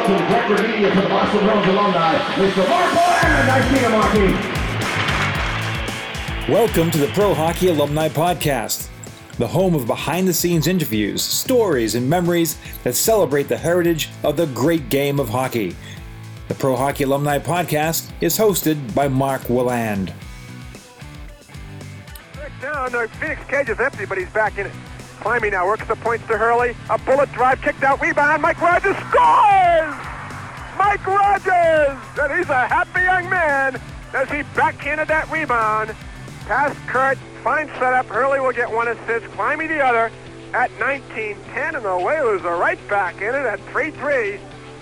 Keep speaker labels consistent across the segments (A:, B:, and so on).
A: out to the Director of Media for the Boston Bruins alumni, Mr. Mark Boland. Nice to meet you, Marky.
B: Welcome to the Pro Hockey Alumni Podcast, the home of behind the scenes interviews, stories, and memories that celebrate the heritage of the great game of hockey. The Pro Hockey Alumni Podcast is hosted by Mark Willand.
C: Back down, uh, Phoenix cage is empty, but he's back in it. Climbing now, works the points to Hurley. A bullet drive, kicked out, rebound. Mike Rogers scores! Mike Rogers! And he's a happy young man as he backhanded that rebound. Past Kurt, fine setup. Hurley will get one assist, climbing the other at 19-10, and the Whalers are right back in it at 3-3.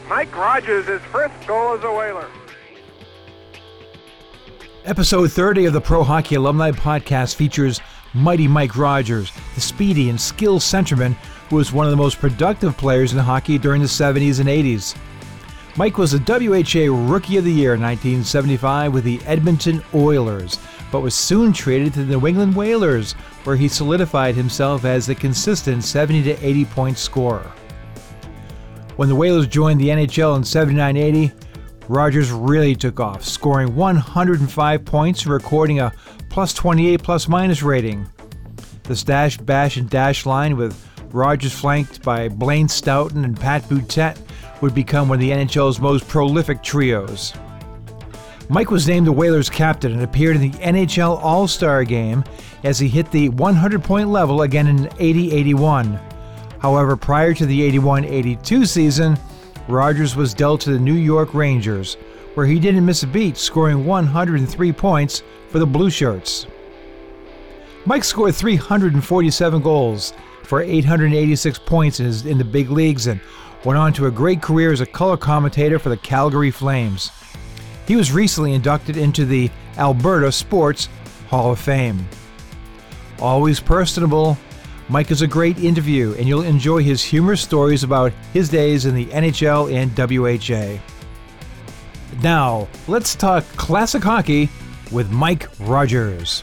C: Mike Rogers, his first goal as a Whaler.
B: Episode 30 of the Pro Hockey Alumni Podcast features Mighty Mike Rogers, the speedy and skilled centerman who was one of the most productive players in hockey during the 70s and 80s. Mike was a WHA Rookie of the Year in 1975 with the Edmonton Oilers, but was soon traded to the New England Whalers, where he solidified himself as a consistent 70 to 80 point scorer. When the Whalers joined the NHL in 79 80, Rogers really took off, scoring 105 points and recording a plus 28 plus minus rating. This dash, bash, and dash line with Rogers flanked by Blaine Stoughton and Pat Boutette would become one of the NHL's most prolific trios. Mike was named the Whalers captain and appeared in the NHL All Star game as he hit the 100 point level again in 80 81. However, prior to the 81 82 season, Rogers was dealt to the New York Rangers, where he didn't miss a beat, scoring 103 points for the Blue Shirts. Mike scored 347 goals for 886 points in, his, in the big leagues and went on to a great career as a color commentator for the Calgary Flames. He was recently inducted into the Alberta Sports Hall of Fame. Always personable, Mike is a great interview, and you'll enjoy his humorous stories about his days in the NHL and WHA. Now, let's talk classic hockey with Mike Rogers.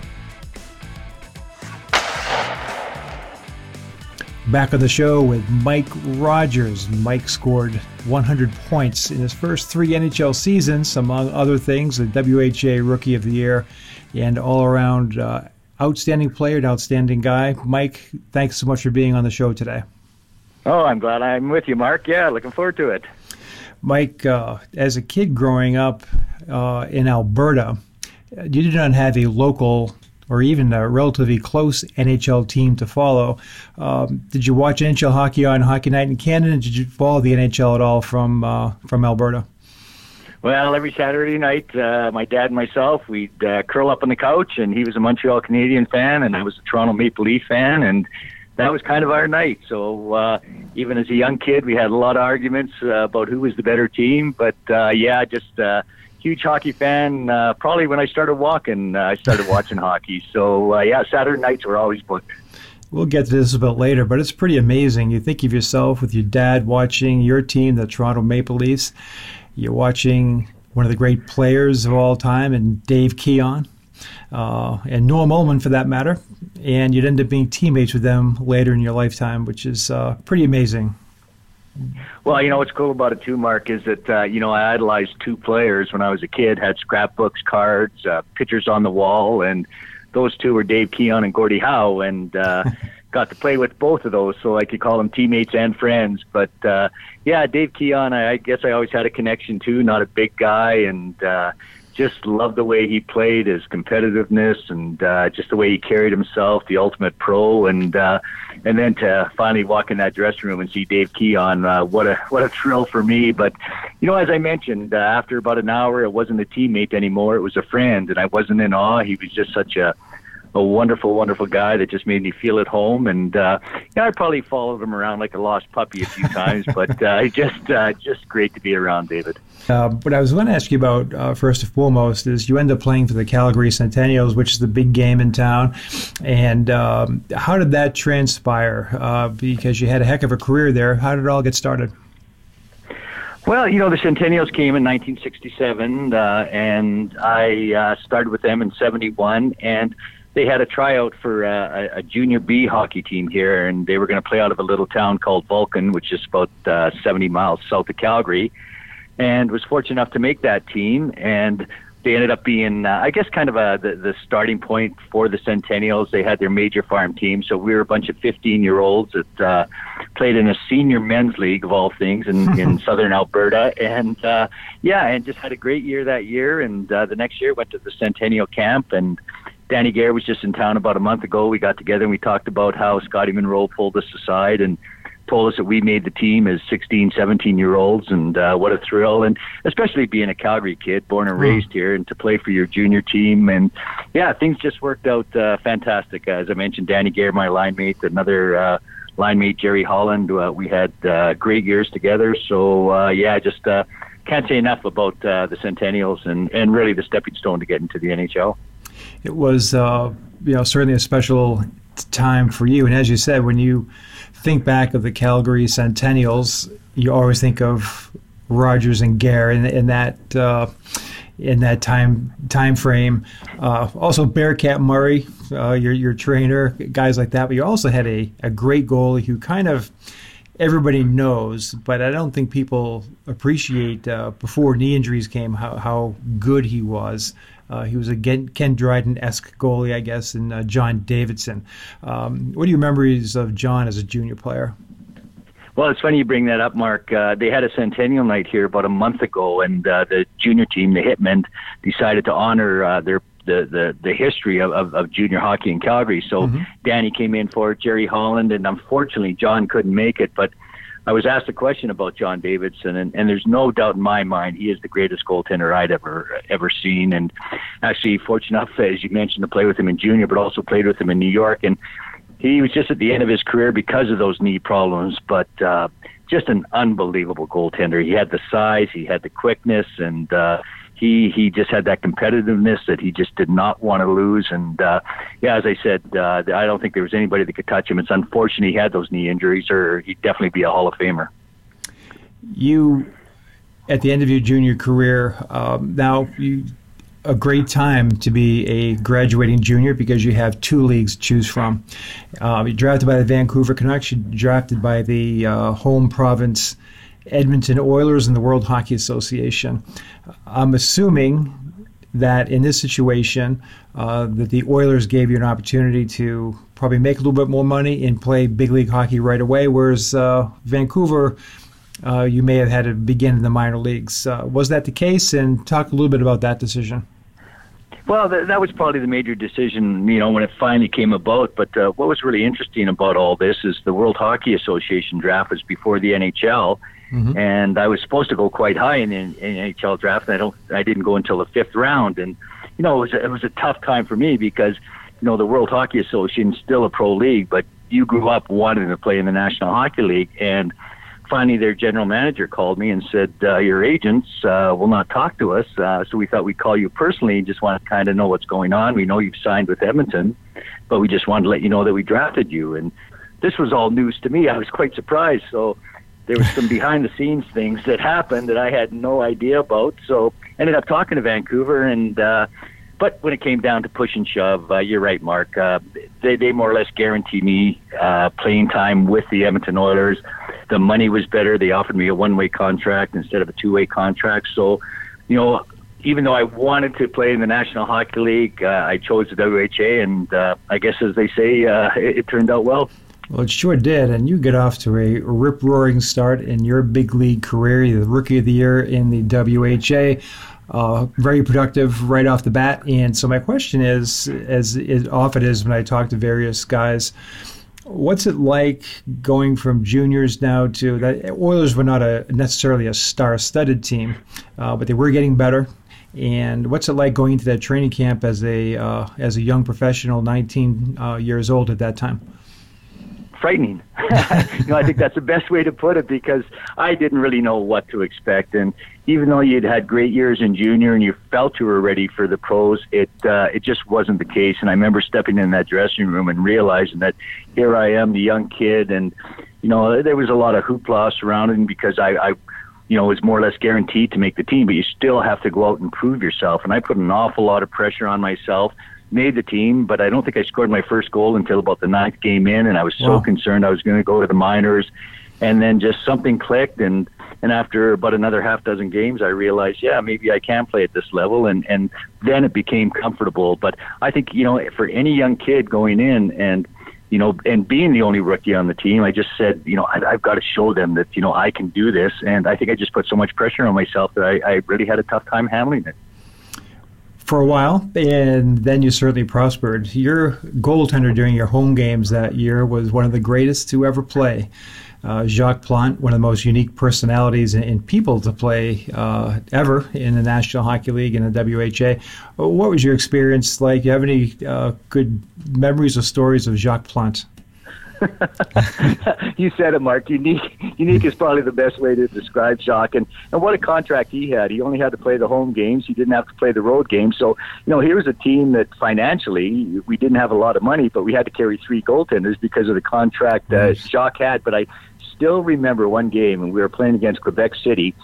B: Back on the show with Mike Rogers. Mike scored 100 points in his first three NHL seasons, among other things, the WHA Rookie of the Year and all around uh, outstanding player and outstanding guy. Mike, thanks so much for being on the show today.
D: Oh, I'm glad I'm with you, Mark. Yeah, looking forward to it.
B: Mike, uh, as a kid growing up uh, in Alberta, you did not have a local or even a relatively close NHL team to follow. Um, did you watch NHL hockey on Hockey Night in Canada? Did you follow the NHL at all from uh, from Alberta?
D: Well, every Saturday night, uh, my dad and myself, we'd uh, curl up on the couch, and he was a Montreal Canadien fan, and I was a Toronto Maple Leaf fan, and that was kind of our night. So uh, even as a young kid, we had a lot of arguments uh, about who was the better team. But uh, yeah, just uh, huge hockey fan. Uh, probably when I started walking, uh, I started watching hockey. So uh, yeah, Saturday nights were always booked.
B: We'll get to this a bit later, but it's pretty amazing. You think of yourself with your dad watching your team, the Toronto Maple Leafs. You're watching one of the great players of all time, and Dave Keon, uh, and Norm Ullman for that matter, and you'd end up being teammates with them later in your lifetime, which is uh, pretty amazing.
D: Well, you know what's cool about it too, Mark, is that uh, you know I idolized two players when I was a kid. Had scrapbooks, cards, uh, pictures on the wall, and those two were Dave Keon and Gordie Howe, and uh, got to play with both of those, so I could call them teammates and friends. But uh, yeah, Dave Keon, I, I guess I always had a connection to. Not a big guy, and uh, just loved the way he played, his competitiveness, and uh, just the way he carried himself, the ultimate pro, and uh, and then to finally walk in that dressing room and see Dave Keon, uh, what a what a thrill for me. But you know, as I mentioned, uh, after about an hour, it wasn't a teammate anymore; it was a friend, and I wasn't in awe. He was just such a a wonderful, wonderful guy that just made me feel at home. And uh, yeah, I probably followed him around like a lost puppy a few times, but uh, just uh, just great to be around, David.
B: Uh, what I was going to ask you about uh, first and foremost is you end up playing for the Calgary Centennials, which is the big game in town. And um, how did that transpire? Uh, because you had a heck of a career there. How did it all get started?
D: Well, you know, the Centennials came in 1967, uh, and I uh, started with them in 71. And they had a tryout for uh, a, a junior B hockey team here, and they were going to play out of a little town called Vulcan, which is about uh, 70 miles south of Calgary, and was fortunate enough to make that team. And they ended up being, uh, I guess, kind of a the, the starting point for the Centennials. They had their major farm team, so we were a bunch of 15 year olds that uh, played in a senior men's league of all things in, in southern Alberta, and uh, yeah, and just had a great year that year. And uh, the next year went to the Centennial camp and Danny Gare was just in town about a month ago. We got together and we talked about how Scotty Munro pulled us aside and told us that we made the team as 16, 17 year olds, and uh, what a thrill! And especially being a Calgary kid, born and hmm. raised here, and to play for your junior team, and yeah, things just worked out uh, fantastic. As I mentioned, Danny Gare, my line mate, another uh, line mate, Jerry Holland. Uh, we had uh, great years together. So uh, yeah, just uh, can't say enough about uh, the Centennials and and really the stepping stone to get into the NHL
B: it was uh, you know certainly a special time for you. And as you said, when you think back of the Calgary Centennials, you always think of Rogers and Gare in, in that uh, in that time time frame. Uh, also, Bearcat Murray, uh, your your trainer, guys like that. But you also had a, a great goalie who kind of everybody knows, but I don't think people appreciate uh, before knee injuries came how, how good he was. Uh, he was a Ken Dryden esque goalie, I guess, and uh, John Davidson. Um, what are your memories of John as a junior player?
D: Well, it's funny you bring that up, Mark. Uh, they had a centennial night here about a month ago, and uh, the junior team, the Hitmen, decided to honor uh, their the, the, the history of, of, of junior hockey in Calgary. So mm-hmm. Danny came in for Jerry Holland, and unfortunately John couldn't make it. But I was asked a question about John Davidson, and, and there's no doubt in my mind he is the greatest goaltender I'd ever ever seen. And actually, fortunate enough, as you mentioned, to play with him in junior, but also played with him in New York. And he was just at the end of his career because of those knee problems, but uh, just an unbelievable goaltender. He had the size, he had the quickness, and uh, he he just had that competitiveness that he just did not want to lose. And uh, yeah, as I said, uh, I don't think there was anybody that could touch him. It's unfortunate he had those knee injuries, or he'd definitely be a Hall of Famer.
B: You, at the end of your junior career, um, now you a great time to be a graduating junior because you have two leagues to choose from. Uh, you're drafted by the Vancouver Canucks. You're drafted by the uh, home province Edmonton Oilers and the World Hockey Association. I'm assuming that in this situation, uh, that the Oilers gave you an opportunity to probably make a little bit more money and play big league hockey right away, whereas uh, Vancouver, uh, you may have had to begin in the minor leagues. Uh, was that the case? And talk a little bit about that decision.
D: Well, th- that was probably the major decision, you know, when it finally came about. But uh, what was really interesting about all this is the World Hockey Association draft was before the NHL, Mm-hmm. And I was supposed to go quite high in the NHL draft, and I don't, I didn't go until the fifth round. And you know, it was a, it was a tough time for me because you know the World Hockey Association is still a pro league, but you grew up wanting to play in the National Hockey League, and finally their general manager called me and said, uh, "Your agents uh, will not talk to us, uh, so we thought we'd call you personally. Just want to kind of know what's going on. We know you've signed with Edmonton, but we just wanted to let you know that we drafted you." And this was all news to me. I was quite surprised. So there was some behind the scenes things that happened that I had no idea about. So ended up talking to Vancouver and uh but when it came down to push and shove, uh, you're right, Mark. Uh, they they more or less guaranteed me uh, playing time with the Edmonton Oilers. The money was better. They offered me a one way contract instead of a two way contract. So, you know, even though I wanted to play in the National Hockey League, uh, I chose the WHA, and uh, I guess as they say, uh, it, it turned out well.
B: Well, it sure did, and you get off to a rip roaring start in your big league career. You're the rookie of the year in the WHA. Uh, very productive right off the bat. And so my question is, as it often is when I talk to various guys, what's it like going from juniors now to that? Oilers were not a necessarily a star-studded team, uh, but they were getting better. And what's it like going into that training camp as a uh, as a young professional, 19 uh, years old at that time?
D: Frightening. you know, I think that's the best way to put it because I didn't really know what to expect. And even though you'd had great years in junior and you felt you were ready for the pros, it uh, it just wasn't the case. And I remember stepping in that dressing room and realizing that here I am, the young kid, and you know there was a lot of hoopla surrounding because I, I you know, was more or less guaranteed to make the team, but you still have to go out and prove yourself. And I put an awful lot of pressure on myself made the team, but I don't think I scored my first goal until about the ninth game in, and I was so
B: Wow.
D: concerned I was going to go to the minors, and then just something clicked, and and after about another half dozen games, I realized, yeah, maybe I can play at this level, and and then it became comfortable. But I think you know, for any young kid going in and you know, and being the only rookie on the team, I just said, you know, I, I've got to show them that, you know, I can do this. And I think I just put so much pressure on myself that I, I really had a tough time handling it.
B: For a while, and then you certainly prospered. Your goaltender during your home games that year was one of the greatest to ever play. Uh, Jacques Plante, one of the most unique personalities and, people to play uh, ever in the National Hockey League and the WHA. What was your experience like? Do you have any uh, good memories or stories of Jacques Plante?
D: you said it, Mark. Unique, unique is probably the best way to describe Jacques. And and what a contract he had. He only had to play the home games. He didn't have to play the road games. So you know, here was a team that financially we didn't have a lot of money, but we had to carry three goaltenders because of the contract uh, Jacques had. But I still remember one game, and we were playing against Quebec City,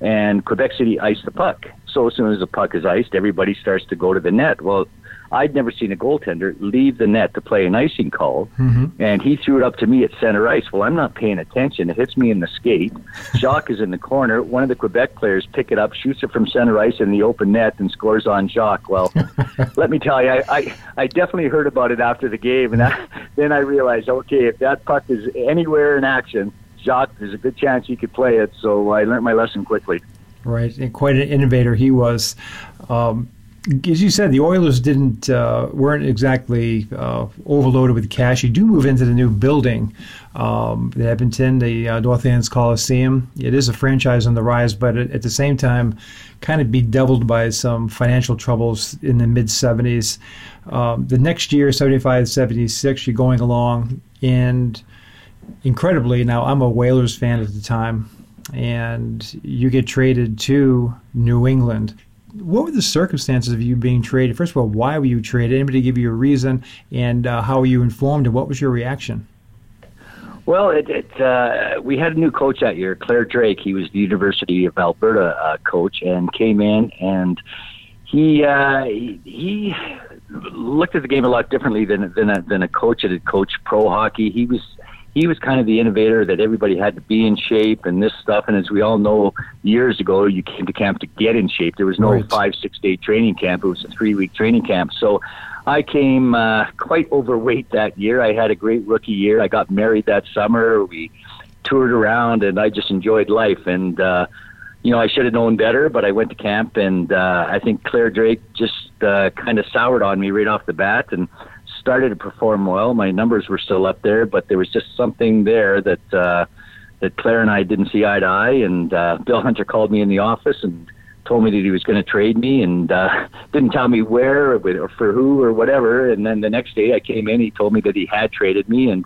D: and Quebec City iced the puck. So as soon as the puck is iced, everybody starts to go to the net. Well, I'd never seen a goaltender leave the net to play an icing call, and he threw it up to me at center ice. Well, I'm not paying attention. It hits me in the skate. Jacques is in the corner. One of the Quebec players pick it up, shoots it from center ice in the open net, and scores on Jacques. Well, let me tell you, I, I, I definitely heard about it after the game, and I, then I realized, okay, if that puck is anywhere in action, Jacques, there's a good chance he could play it. So I learned my lesson quickly.
B: Right, and quite an innovator he was. Um, as you said, the Oilers didn't uh, weren't exactly uh, overloaded with cash. You do move into the new building, um, the Edmonton, the uh, Northlands Coliseum. It is a franchise on the rise, but at, at the same time, kind of bedeviled by some financial troubles in the mid '70s. Um, the next year, '75, '76, you're going along, and incredibly, now I'm a Whalers fan at the time, and you get traded to New England. What were the circumstances of you being traded? First of all, why were you traded? Anybody give you a reason? And uh, how were you informed? And what was your reaction?
D: Well, it, it uh, we had a new coach that year, Clare Drake. He was the University of Alberta uh, coach, and came in and he uh, he, looked at the game a lot differently than than a, than a coach that had coached pro hockey. He was he was kind of the innovator that everybody had to be in shape and this stuff. And as we all know, years ago, you came to camp to get in shape. There was no
B: Right.
D: five, six day training camp. It was a three week training camp. So I came uh, quite overweight that year. I had a great rookie year. I got married that summer. We toured around and I just enjoyed life. And, uh, you know, I should have known better, but I went to camp and uh, I think Clare Drake just uh, kind of soured on me right off the bat and started to perform well. My numbers were still up there, but there was just something there that uh, that Clare and I didn't see eye to eye. And uh, Bill Hunter called me in the office and told me that he was going to trade me, and uh, didn't tell me where or, for who or whatever. And then the next day I came in, he told me that he had traded me, and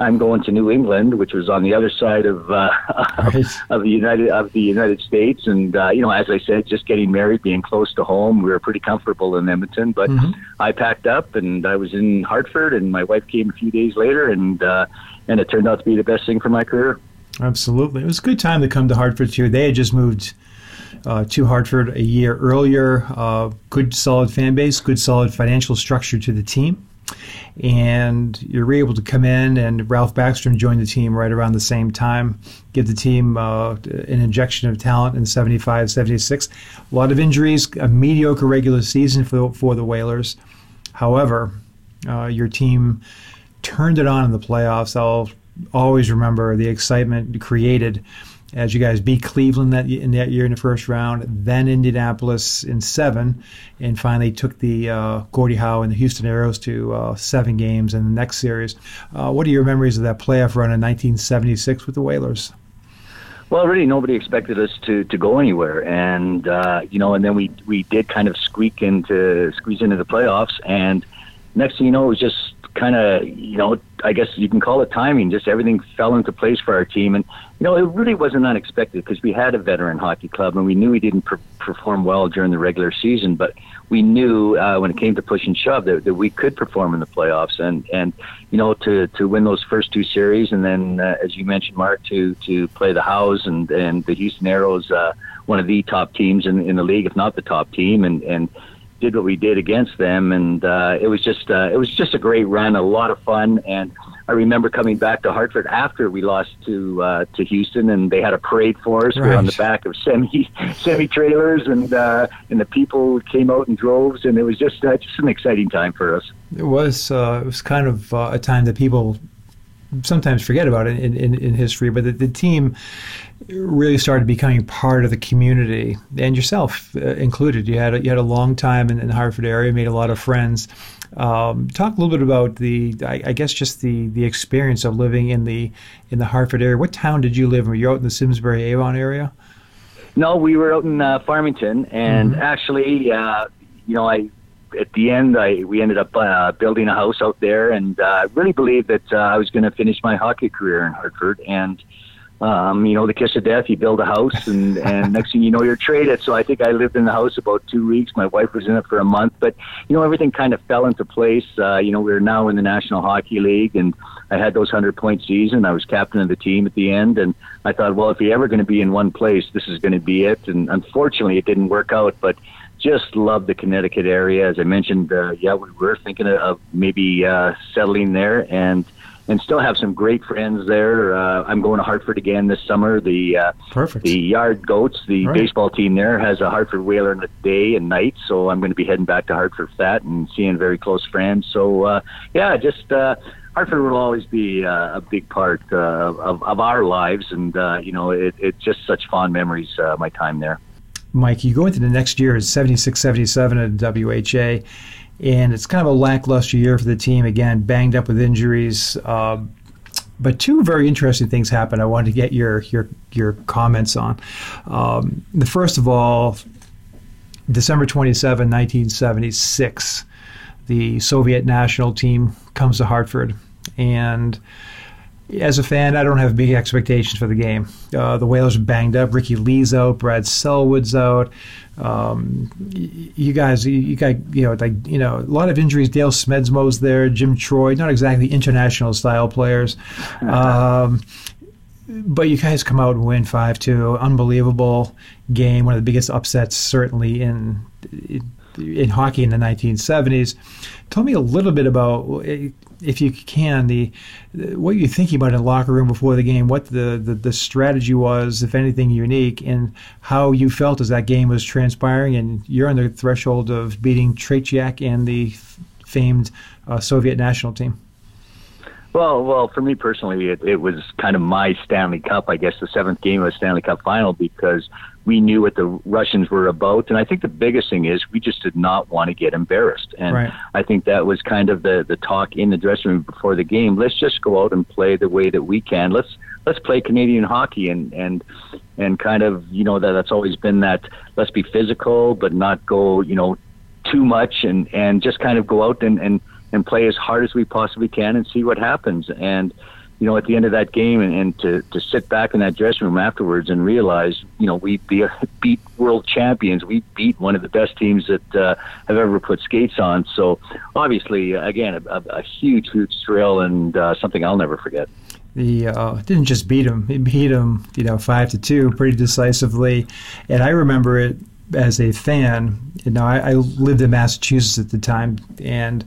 D: I'm going to New England, which was on the other side of uh,
B: Right.
D: of the United of the United States. And uh, you know, as I said, just getting married, being close to home, we were pretty comfortable in Edmonton. But I packed up and I was in Hartford, and my wife came a few days later, and uh, and it turned out to be the best thing for my career.
B: Absolutely. It was a good time to come to Hartford, too. They had just moved uh, to Hartford a year earlier. Uh, good, solid fan base, good, solid financial structure to the team. And you're able to come in, and Ralph Backstrom joined the team right around the same time, give the team uh, an injection of talent in 75, 76. A lot of injuries, a mediocre regular season for, for the Whalers. However, uh, your team turned it on in the playoffs. I'll always remember the excitement created as you guys beat Cleveland that in that year in the first round, then Indianapolis in seven, and finally took the uh, Gordie Howe and the Houston Aeros to uh, seven games in the next series. Uh, what are your memories of that playoff run in 1976 with the Whalers?
D: Well, really, nobody expected us to, to go anywhere, and uh, you know, and then we we did kind of squeak into squeeze into the playoffs, and next thing you know, it was just kind of you know, I guess you can call it timing. Just everything fell into place for our team, and you know, it really wasn't unexpected because we had a veteran hockey club, and we knew we didn't per- perform well during the regular season, but we knew uh, when it came to push and shove that, that we could perform in the playoffs, and and you know, to to win those first two series, and then uh, as you mentioned, Mark, to to play the Howes and and the Houston Aeros, uh, one of the top teams in in the league, if not the top team, and and did what we did against them, and uh, it was just uh, it was just a great run, a lot of fun, and I remember coming back to Hartford after we lost to uh, to Houston, and they had a parade for us.
B: Right.
D: We were on the back of semi semi trailers, and uh, and the people came out in droves, and it was just uh, just an exciting time for us.
B: It was uh, it was kind of uh, a time that people sometimes forget about in, in, in history, but the, the, team really started becoming part of the community, and yourself uh, included. You had a, you had a long time in, in the Hartford area, made a lot of friends. Um, talk a little bit about the, I, I, guess, just the, the experience of living in the in the Hartford area. What town did you live in? Were you out in the Simsbury Avon area?
D: No, we were out in uh, Farmington, and mm-hmm. actually, uh, you know, I at the end, I we ended up uh, building a house out there, and uh, really believed that uh, I was going to finish my hockey career in Hartford. And um, you know, the kiss of death. You build a house, and and next thing you know, you're traded. So I think I lived in the house about two weeks. My wife was in it for a month, but you know, everything kind of fell into place. Uh, you know, we are now in the National Hockey League, and I had those hundred point season. I was captain of the team at the end, and I thought, well, if you're ever going to be in one place, this is going to be it. And unfortunately, it didn't work out, but just love the Connecticut area. As I mentioned, uh, yeah, we were thinking of maybe uh, settling there and and still have some great friends there. Uh, I'm going to Hartford again this summer. The uh,
B: perfect
D: the Yard Goats, the right. baseball team there, has a Hartford Whaler in the day and night. So I'm going to be heading back to Hartford for that and seeing very close friends. So uh, yeah, just. Uh, Hartford will always be uh, a big part uh, of, of our lives, and uh, you know, it, it's just such fond memories. Uh, my time there.
B: Mike, you go into the next year as 76 77 at WHA, and it's kind of a lackluster year for the team. Again, banged up with injuries. Um, but two very interesting things happened. I wanted to get your your your comments on. Um, the first of all, December 27, 1976, the Soviet national team comes to Hartford, and as a fan, I don't have big expectations for the game. Uh, the Whalers are banged up. Rick Ley's out. Brad Selwood's out. Um, you guys, you, got you know like you know a lot of injuries. Dale Smedsmo's there. Jim Troy, not exactly international style players. Um, but you guys come out and win five two. Unbelievable game. One of the biggest upsets certainly in, in in hockey in the 1970s. Tell me a little bit about if you can, the what you're thinking about in the locker room before the game, what the, the, the strategy was, if anything unique, and how you felt as that game was transpiring, and you're on the threshold of beating Tretiak and the famed uh, Soviet national team.
D: Well, well, for me personally, it, it was kind of my Stanley Cup. I guess the seventh game of the Stanley Cup final because we knew what the Russians were about, and I think the biggest thing is we just did not want to get embarrassed, and
B: right.
D: I think that was kind of the the talk in the dressing room before the game. Let's just go out and play the way that we can. Let's let's play Canadian hockey, and and and kind of you know that that's always been that. Let's be physical, but not go you know too much, and and just kind of go out and and and play as hard as we possibly can and see what happens. And you know, at the end of that game, and, and to to sit back in that dressing room afterwards and realize, you know, we beat, beat world champions. We beat one of the best teams that uh, have ever put skates on. So obviously, again, a, a huge, huge thrill and uh, something I'll never forget.
B: The uh, didn't just beat him; he beat him, you know, five to two, pretty decisively. And I remember it as a fan, you know, I, I, lived in Massachusetts at the time, and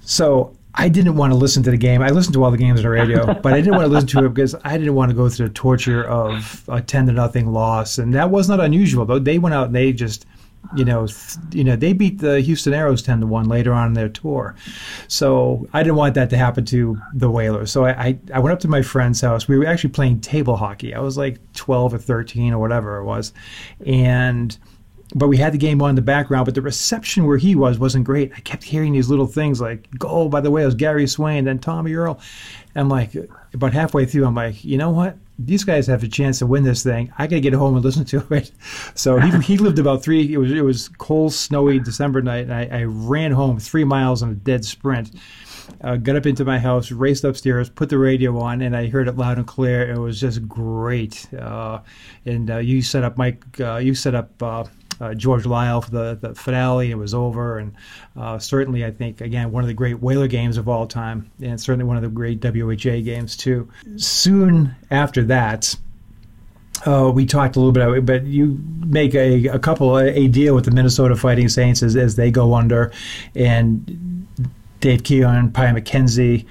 B: so I didn't want to listen to the game. I listened to all the games on the radio, but I didn't want to listen to it because I didn't want to go through the torture of a ten to nothing loss, and that was not unusual. Though they went out and they just you know, th- you know, they beat the Houston Aeros ten to one later on in their tour. So I didn't want that to happen to the Whalers. So I, I, I, went up to my friend's house. We were actually playing table hockey. I was like twelve or thirteen or whatever it was, and but we had the game on in the background, but the reception where he was wasn't great. I kept hearing these little things like, "Go!" By the way, it was Gary Swain, then Tommy Earl. I'm like, about halfway through, I'm like, you know what? These guys have a chance to win this thing. I got to get home and listen to it. So he, he lived about three. It was it was cold, snowy December night, and I, I ran home three miles on a dead sprint. Uh, got up into my house, raced upstairs, put the radio on, and I heard it loud and clear. It was just great. Uh, and uh, you set up Mike. Uh, you set up uh, George Lyle for the, the finale. It was over, and uh, certainly I think again one of the great Whaler games of all time, and certainly one of the great WHA games too. Soon after that, uh, we talked a little bit about it, but you make a, a couple a deal with the Minnesota Fighting Saints as, as they go under, and Dave Keon, Pie McKenzie,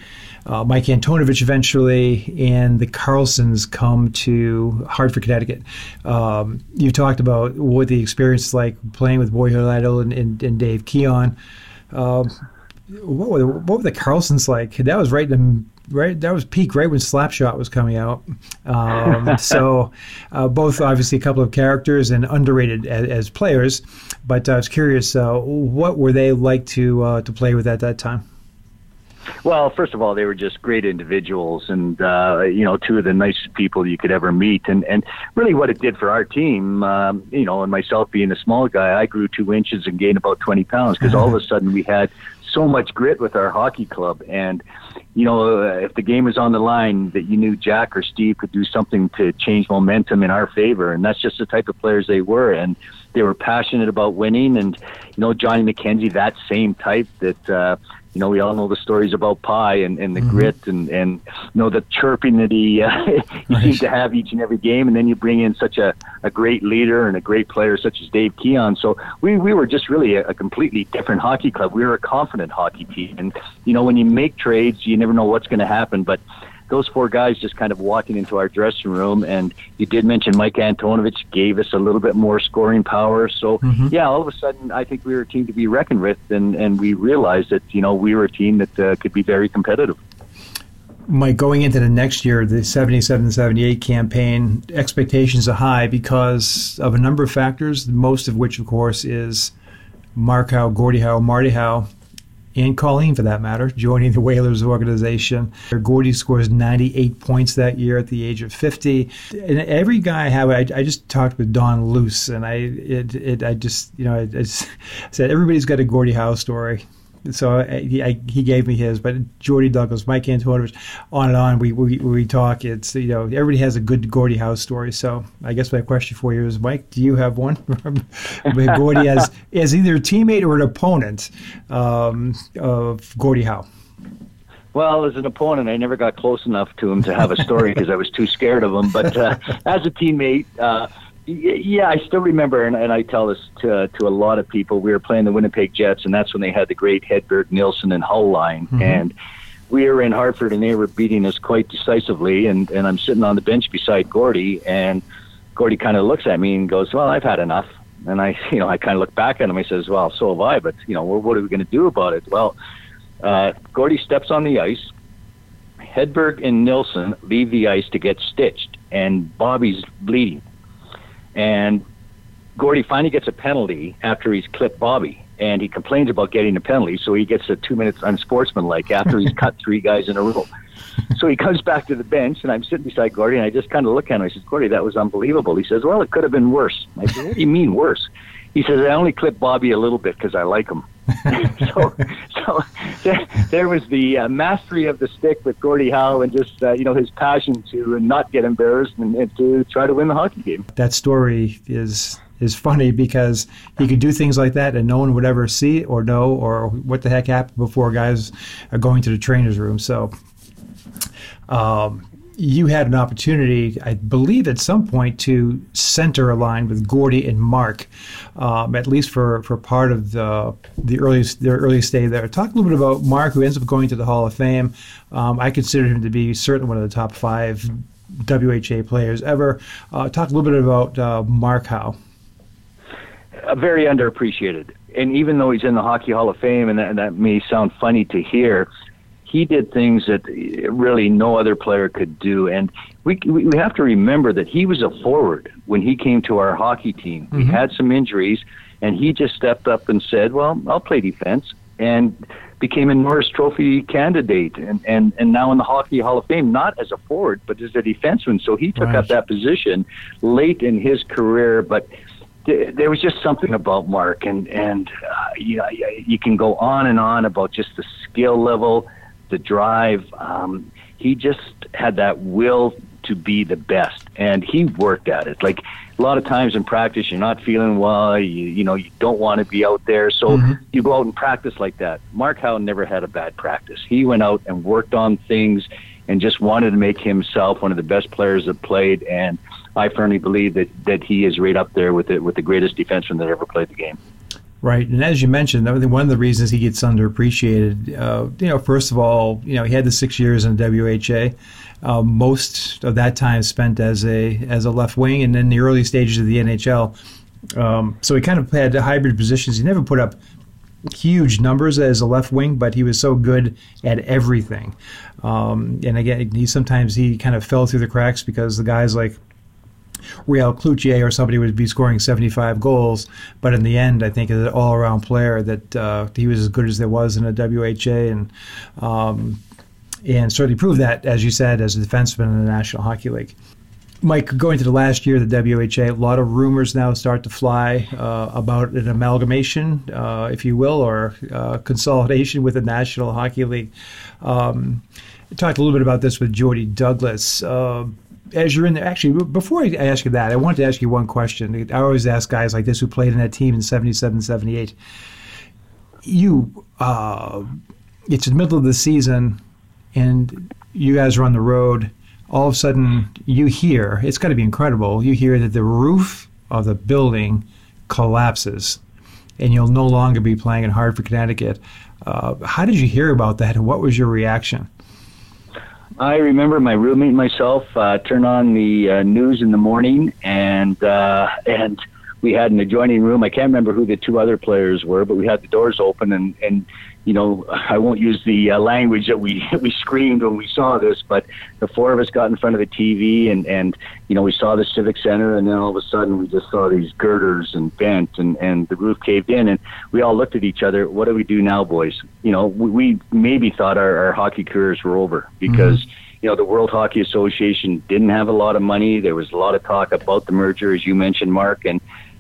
B: uh, Mike Antonovich eventually, and the Carlsons come to Hartford, Connecticut. Um, you talked about what the experience is like playing with Boyhood Idol and, and, and Dave Keon. Um, what, were the, what were the Carlsons like? That was right in right that was peak right when slapshot was coming out um, so uh, both obviously a couple of characters and underrated as, as players but i was curious uh, what were they like to uh, to play with at that time
D: well, first of all, they were just great individuals, and uh, you know, two of the nicest people you could ever meet. And and really, what it did for our team, um, you know, and myself being a small guy, I grew two inches and gained about twenty pounds because all of a sudden we had so much grit with our hockey club, and you know, uh, if the game was on the line, that you knew Jack or Steve could do something to change momentum in our favor, and that's just the type of players they were, and they were passionate about winning. And you know, Johnny McKenzie, that same type that. Uh, you know, we all know the stories about Pie and, and the mm-hmm. grit and, and, you know, the chirping that he, uh, he right. seems to have each and every game. And then you bring in such a, a great leader and a great player such as Dave Keon. So we, we were just really a, a completely different hockey club. We were a confident hockey team. And, you know, when you make trades, you never know what's going to happen. But those four guys just kind of walking into our dressing room. And you did mention Mike Antonovich gave us a little bit more scoring power. So, mm-hmm. yeah, all of a sudden, I think we were a team to be reckoned with. And, and we realized that, you know, we were a team that uh, could be very competitive.
B: Mike, going into the next year, the 77 78 campaign, expectations are high because of a number of factors, most of which, of course, is Mark Howe, Gordie Howe, Marty Howe and Colleen for that matter, joining the Whalers organization. Gordie scores 98 points that year at the age of 50. And every guy I have, I, I just talked with Don Luce, and I, it, it, I just, you know, I, I said everybody's got a Gordie Howe story so I, he, I, he gave me his. But Jordy Douglas, Mike Antonovich, on and on. We, we we talk. It's you know everybody has a good Gordie Howe story. So I guess my question for you is, Mike, do you have one? Gordie as as either a teammate or an opponent um, of Gordie Howe.
D: Well, as an opponent, I never got close enough to him to have a story because I was too scared of him. But uh, as a teammate. Uh, yeah, I still remember, and, and I tell this to to a lot of people. We were playing the Winnipeg Jets, and that's when they had the great Hedberg, Nilsson, and Hull line, mm-hmm. and we were in Hartford, and they were beating us quite decisively. And and I'm sitting on the bench beside Gordie, and Gordie kind of looks at me and goes, "Well, I've had enough." And I, you know, I kind of look back at him. He says, "Well, so have I, but you know, what, what are we going to do about it?" Well, uh, Gordie steps on the ice. Hedberg and Nilsson leave the ice to get stitched, and Bobby's bleeding and Gordie finally gets a penalty after he's clipped Bobby, and he complains about getting a penalty, so he gets a two minutes unsportsmanlike after he's cut three guys in a row. So he comes back to the bench, and I'm sitting beside Gordie, and I just kind of look at him. I says, Gordie, that was unbelievable. He says, Well, it could have been worse. I said, What do you mean worse? He says, I only clipped Bobby a little bit because I like him. so, so there, there was the uh, mastery of the stick with Gordie Howe, and just uh, you know his passion to not get embarrassed and, and to try to win the hockey game.
B: That story is is funny because he could do things like that and no one would ever see or know or what the heck happened before guys are going to the trainer's room. So um, you had an opportunity, I believe, at some point to center a line with Gordie and Mark, um, at least for, for part of the the earliest their earliest day there. Talk a little bit about Mark, who ends up going to the Hall of Fame. Um, I consider him to be certainly one of the top five WHA players ever. Uh, talk a little bit about uh, Mark Howe.
D: Uh, very underappreciated, and even though he's in the Hockey Hall of Fame, and that, and that may sound funny to hear he did things that really no other player could do. And we we have to remember that he was a forward when he came to our hockey team. Mm-hmm. He had some injuries, and he just stepped up and said, "Well, I'll play defense," and became a Norris Trophy candidate, and and and now in the Hockey Hall of Fame, not as a forward, but as a defenseman. So he took right. up that position late in his career, but there was just something about Mark, and and uh, you know, you can go on and on about just the skill level, the drive. Um, he just had that will to be the best, and he worked at it. Like a lot of times in practice, you're not feeling well. You you know you don't want to be out there, so mm-hmm. you go out and practice like that. Mark Howe never had a bad practice. He went out and worked on things. and just wanted to make himself one of the best players that played. And I firmly believe that, that he is right up there with it with the greatest defenseman that ever played the game.
B: Right, and as you mentioned, one of the reasons he gets underappreciated, uh, you know, first of all, you know, he had the six years in the WHA, uh, most of that time spent as a as a left wing, and in the early stages of the NHL. Um, so he kind of had hybrid positions. He never put up huge numbers as a left wing, but he was so good at everything. Um, and again, he sometimes he kind of fell through the cracks because the guys like Real Cloutier or somebody would be scoring 75 goals, but in the end, I think as an all-around player that uh, he was as good as there was in a WHA, and um, and certainly proved that, as you said, as a defenseman in the National Hockey League. Mike, going to the last year of the WHA, a lot of rumors now start to fly uh, about an amalgamation, uh, if you will, or uh, consolidation with the National Hockey League. Um, I talked a little bit about this with Jordy Douglas. As you're in there, actually, before I ask you that, I wanted to ask you one question. I always ask guys like this who played in that team in 77, 78. You, uh, it's the middle of the season, and you guys are on the road. All of a sudden, you hear, it's got to be incredible, you hear that the roof of the building collapses and you'll no longer be playing in Hartford, Connecticut. Uh, how did you hear about that, and what was your reaction?
D: I remember my roommate and myself uh, turn on the uh, news in the morning, and uh, and we had an adjoining room. I can't remember who the two other players were, but we had the doors open, and and you know I won't use the uh, language that we we screamed when we saw this, but the four of us got in front of the TV, and and you know we saw the civic center, and then all of a sudden we just saw these girders and bent, and and the roof caved in, and we all looked at each other. What do we do now, boys? You know, we, we maybe thought our, our hockey careers were over because. Mm-hmm you know, the World Hockey Association didn't have a lot of money. There was a lot of talk about the merger, as you mentioned, Mark, and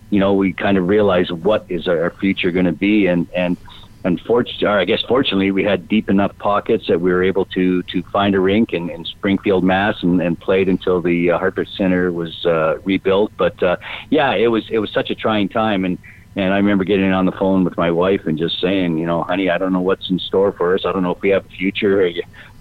D: you know, we kind of realized what is our future going to be, and and unfortunately, or I guess fortunately, we had deep enough pockets that we were able to to find a rink in, in Springfield, Mass, and, and played until the uh, Hartford Center was uh, rebuilt. But uh, yeah, it was it was such a trying time, and and I remember getting on the phone with my wife and just saying, you know, honey, I don't know what's in store for us. I don't know if we have a future. Or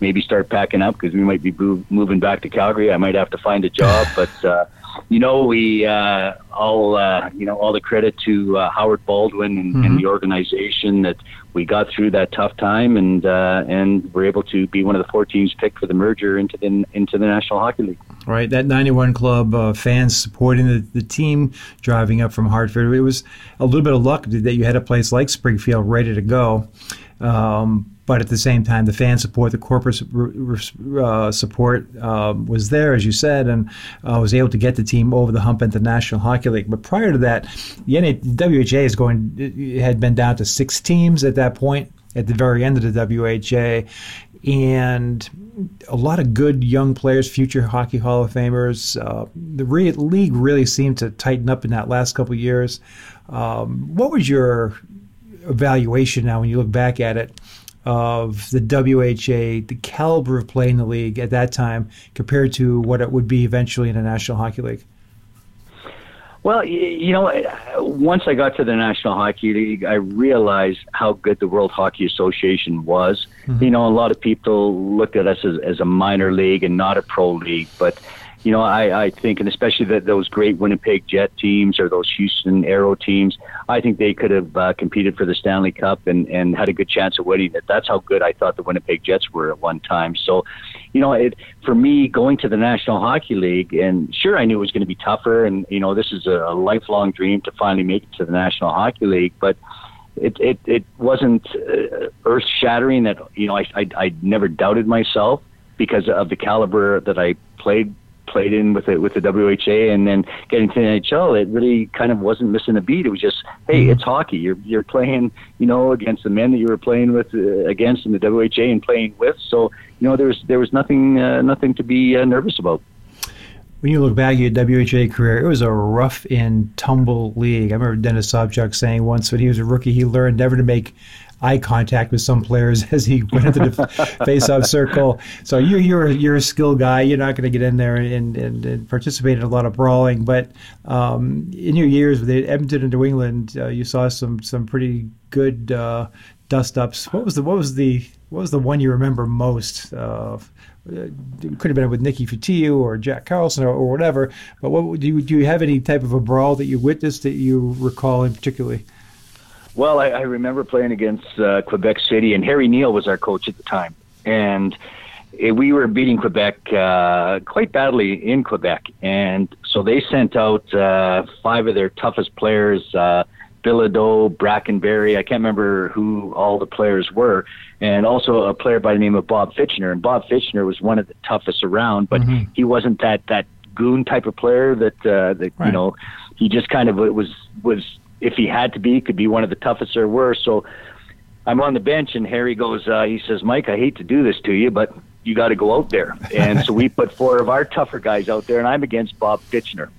D: maybe start packing up because we might be moving back to Calgary. I might have to find a job, but. uh you know, we uh, all uh, you know all the credit to uh, Howard Baldwin and, mm-hmm. and, the organization that we got through that tough time and uh, and we're able to be one of the four teams picked for the merger into the into the National Hockey League.
B: Right, that 91 club uh, fans supporting the, the team, driving up from Hartford. It was a little bit of luck that you had a place like Springfield ready to go. Um, but at the same time, the fan support, the corporate uh, support um, was there, as you said, and uh, was able to get the team over the hump into the National Hockey League. But prior to that, the WHA is going had been down to six teams at that point. At the very end of the WHA, and a lot of good young players, future Hockey Hall of Famers. Uh, the re- league really seemed to tighten up in that last couple years. Um, what was your evaluation now when you look back at it of the WHA, the caliber of play in the league at that time compared to what it would be eventually in the National Hockey League?
D: Well, you know, once I got to the National Hockey League, I realized how good the World Hockey Association was. Mm-hmm. You know, a lot of people looked at us as, as a minor league and not a pro league, but you know, I, I think, and especially that those great Winnipeg Jet teams or those Houston Aero teams, I think they could have uh, competed for the Stanley Cup and, and had a good chance of winning it. That's how good I thought the Winnipeg Jets were at one time. So, you know, it, for me, going to the National Hockey League, and sure, I knew it was going to be tougher, and, you know, this is a, a lifelong dream to finally make it to the National Hockey League, but it it, it wasn't uh, earth shattering that you know I, I I never doubted myself because of the caliber that I played played in with it with the WHA and then getting to the NHL, it really kind of wasn't missing a beat. It was just, hey, mm-hmm. it's hockey. You're you're playing, you know, against the men that you were playing with uh, against in the WHA and playing with. So you know, there was there was nothing uh, nothing to be uh, nervous about.
B: When you look back at your WHA career, it was a rough and tumble league. I remember Dennis Sobchuk saying once when he was a rookie, he learned never to make eye contact with some players as he went into the face-off circle. So you're you're you're a skill guy. You're not going to get in there and, and, and, participate in a lot of brawling. But um, in your years with Edmonton and New England, uh, you saw some some pretty good uh, dust ups. What was the what was the what was the one you remember most? Uh, it could have been with Nicky Fotiu or Jack Carlson or, or, whatever. But what do you do? You have any type of a brawl that you witnessed that you recall in particularly?
D: Well, I, I remember playing against uh, Quebec City, and Harry Neale was our coach at the time, and it, we were beating Quebec uh, quite badly in Quebec, and so they sent out uh, five of their toughest players. Uh, Bilodeau, Brackenbury. I can't remember who all the players were, and also a player by the name of Bob Fitchner. And Bob Fitchner was one of the toughest around, but mm-hmm. he wasn't that that goon type of player that uh, that right. you know. He just kind of was was if he had to be, he could be one of the toughest there were. So I'm on the bench, and Harry goes. Uh, he says, "Mike, I hate to do this to you, but you got to go out there." And so we put four of our tougher guys out there, and I'm against Bob Fitchner.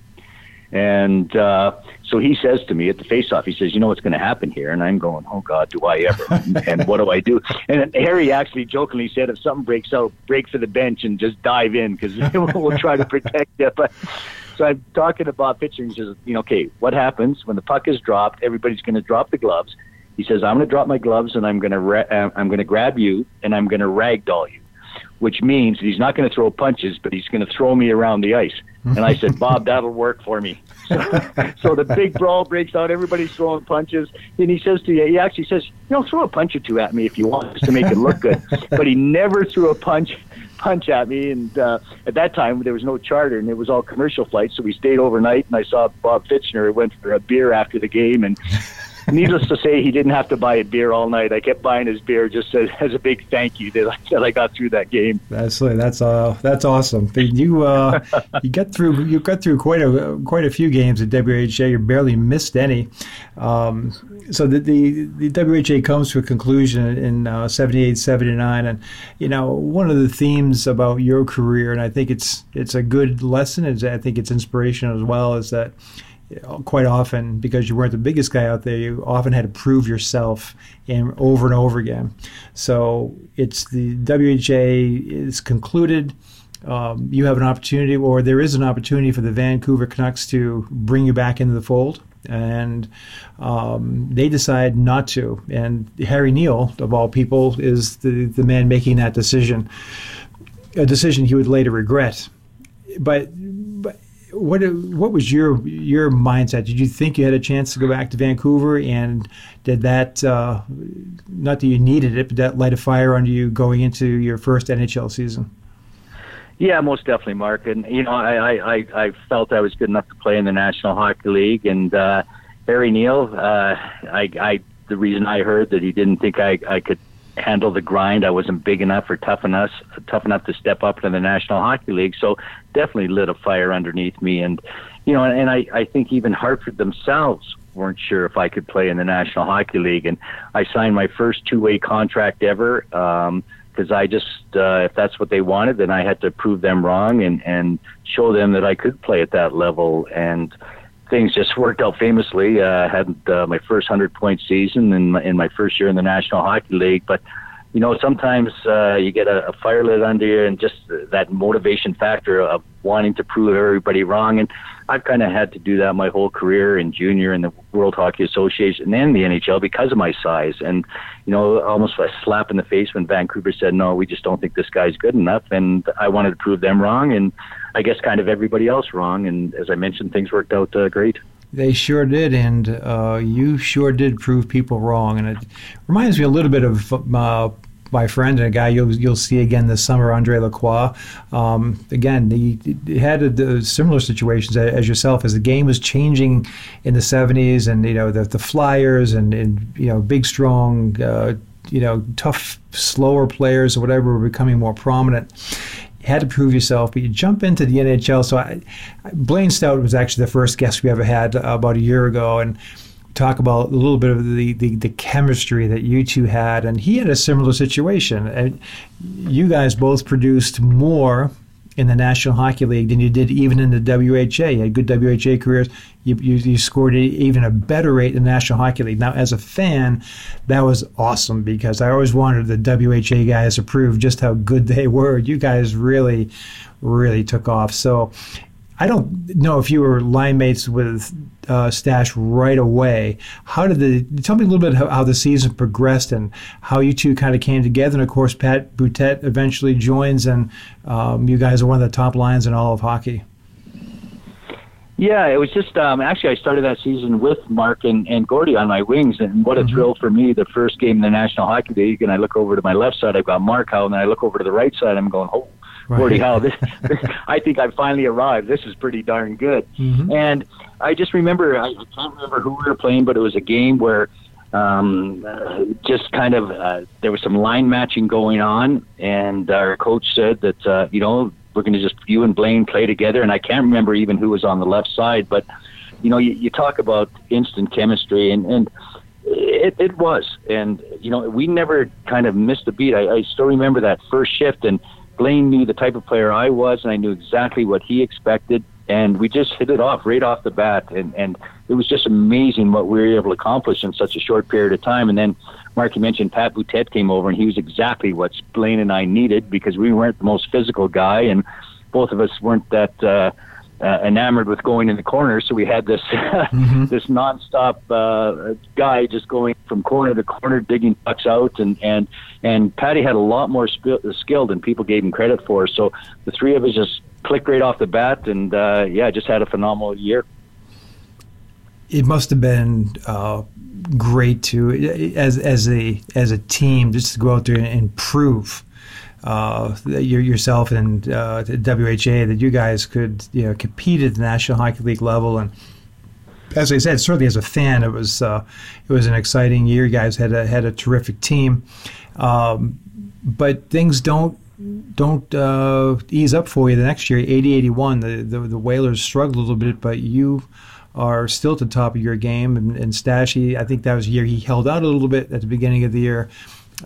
D: And uh, so he says to me at the face-off, he says, "You know what's going to happen here?" And I'm going, "Oh God, do I ever?" and what do I do? And Harry actually jokingly said, "If something breaks out, break for the bench and just dive in because we'll try to protect you." But so I'm talking about Fitchner. He says, "You know, okay, what happens when the puck is dropped? Everybody's going to drop the gloves." He says, "I'm going to drop my gloves and I'm going to ra- uh, I'm going to grab you and I'm going to ragdoll you." which means he's not going to throw punches, but he's going to throw me around the ice. And I said, Bob, that'll work for me. So, so the big brawl breaks out. Everybody's throwing punches. And he says to you, he actually says, you know, throw a punch or two at me if you want, just to make it look good. but he never threw a punch punch at me. And uh, at that time, there was no charter, and it was all commercial flights. So we stayed overnight, and I saw Bob Fitchner went for a beer after the game, and needless to say, he didn't have to buy a beer all night. I kept buying his beer just as, as a big thank you that I, that I got through that game.
B: That's that's uh that's awesome. You uh you got through you got through quite a quite a few games at WHA. You barely missed any. Um, so the, the, the WHA comes to a conclusion in uh, 78, 79, and you know one of the themes about your career, and I think it's it's a good lesson. Is I think it's inspirational as well. Is that quite often because you weren't the biggest guy out there you often had to prove yourself and over and over again. So it's the WHA is concluded. Um, you have an opportunity or there is an opportunity for the Vancouver Canucks to bring you back into the fold. And um, they decide not to. And Harry Neale of all people is the, the man making that decision a decision he would later regret. But what what was your your mindset? Did you think you had a chance to go back to Vancouver, and did that uh, not that you needed it, but that light a fire under you going into your first NHL season?
D: Yeah, most definitely, Mark. And you know, I I, I felt I was good enough to play in the National Hockey League, and uh, Harry Neale, uh, I I the reason I heard that he didn't think I I could handle the grind. I wasn't big enough or tough enough tough enough to step up to the National Hockey League. So definitely lit a fire underneath me. And you know, and I I think even Hartford themselves weren't sure if I could play in the National Hockey League. And I signed my first two way contract ever. Um, because I just, uh, if that's what they wanted, then I had to prove them wrong and and show them that I could play at that level. And things just worked out famously. Uh, had uh, my first hundred point season in my, in my first year in the National Hockey League, but you know sometimes uh, you get a, a fire lit under you, and just that motivation factor of wanting to prove everybody wrong. And I've kind of had to do that my whole career in junior in the World Hockey Association and the NHL because of my size. And you know, almost a slap in the face when Vancouver said, "No, we just don't think this guy's good enough," and I wanted to prove them wrong, and I guess kind of everybody else wrong. And as I mentioned, things worked out uh, great.
B: They sure did, and uh, you sure did prove people wrong. And it reminds me a little bit of uh, my friend and a guy you'll you'll see again this summer, Andre Lacroix. Um, again, he, he had a, a similar situations as yourself as the game was changing in the '70s, and you know the the Flyers and, and you know big, strong. Uh, you know, tough, slower players or whatever were becoming more prominent you had to prove yourself, but you jump into the NHL. So I, Blaine Stoughton was actually the first guest we ever had uh, about a year ago, and talk about a little bit of the, the, the, chemistry that you two had. And he had a similar situation. And you guys both produced more in the National Hockey League than you did even in the WHA. You had good WHA careers. You, you, you, scored even a better rate in the National Hockey League. Now, as a fan, that was awesome because I always wanted the WHA guys to prove just how good they were. You guys really, really took off. So I don't know if you were line mates with uh, Stash right away. How did the tell me a little bit how, how, the season progressed and how you two kind of came together? And of course, Pat Boutette eventually joins, and um, you guys are one of the top lines in all of hockey.
D: Yeah, it was just um, actually I started that season with Mark and, and Gordie on my wings, and what a mm-hmm. thrill for me! The first game in the National Hockey League, and I look over to my left side, I've got Mark Howe, and then I look over to the right side, I'm going, oh, right. Gordie Howe, this, this, I think I finally arrived. This is pretty darn good. Mm-hmm. And I just remember, I can't remember who we were playing, but it was a game where um, uh, just kind of uh, there was some line matching going on, and our coach said that uh, you know we're going to just you and Blaine play together. And I can't remember even who was on the left side, but you know, you, you talk about instant chemistry, and and it, it was, and you know, we never kind of missed a beat. I, I still remember that first shift, and Blaine knew the type of player I was, and I knew exactly what he expected, and we just hit it off right off the bat, and and it was just amazing what we were able to accomplish in such a short period of time. And then Mark, you mentioned Pat Boutette came over, and he was exactly what Blaine and I needed because we weren't the most physical guy, and both of us weren't that uh, uh, enamored with going in the corner. So we had this mm-hmm. this nonstop uh, guy just going from corner to corner, digging pucks out, and and and Patty had a lot more sp- skill than people gave him credit for. So the three of us just clicked right off the bat, and uh, yeah, just had a phenomenal year.
B: It must have been uh, great to as as a as a team just to go out there and prove uh, yourself and uh, WHA that you guys could you know compete at the National Hockey League level and. As I said, certainly as a fan, it was uh, it was an exciting year. You guys had a had a terrific team, um, but things don't don't uh, ease up for you the next year. 80-81, the, the the Whalers struggled a little bit, but you are still at the top of your game. And, and Stashy, I think that was a year he held out a little bit at the beginning of the year.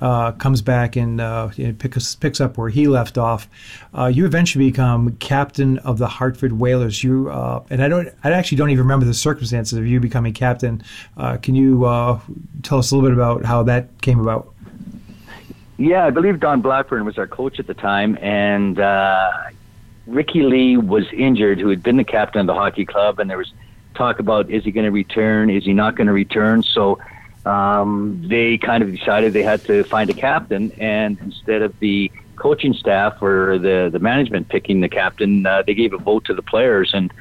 B: Uh, comes back and uh, picks picks up where he left off. Uh, you eventually become captain of the Hartford Whalers. You uh, and I don't, I actually don't even remember the circumstances of you becoming captain. Uh, can you uh, tell us a little bit about how that came about?
D: Yeah, I believe Don Blackburn was our coach at the time, and Ricky Ley was injured, who had been the captain of the hockey club, and there was talk about is he going to return, is he not going to return. So um, they kind of decided they had to find a captain, and instead of the coaching staff or the the management picking the captain, uh, they gave a vote to the players. And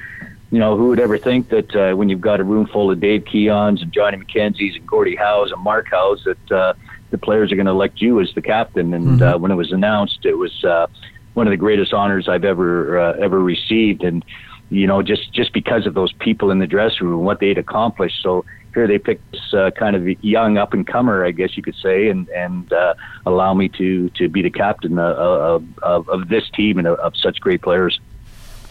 D: you know, who would ever think that uh, when you've got a room full of Dave Keons and Johnny McKenzie's and Gordie Howe's and Mark Howe's that uh, the players are going to elect you as the captain. And mm-hmm. uh, when it was announced, it was uh, one of the greatest honors I've ever uh, ever received. And you know, just just because of those people in the dressing room, and what they'd accomplished. So here they picked this uh, kind of young up and comer, I guess you could say, and and uh, allow me to to be the captain of of, of this team and of, of such great players.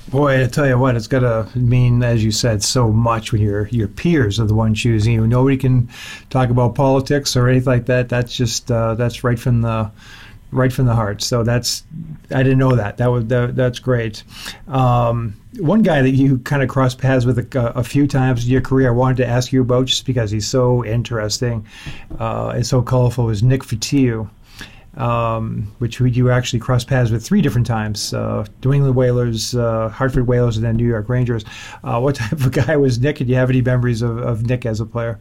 B: Boy, I tell you what, it's got to mean, as you said, so much when your your peers are the one choosing you. Nobody can talk about politics or anything like that. That's just uh, that's right from the right from the heart. So that's I didn't know that. That was that, that's great. Um, one guy that you kind of crossed paths with a, a, few times in your career, I wanted to ask you about just because he's so interesting uh, and so colorful is Nick Fotiu. Um, which you actually crossed paths with three different times: uh, New England Whalers, uh, Hartford Whalers, and then New York Rangers. Uh, what type of guy was Nick? And do you have any memories of, of Nick as a player?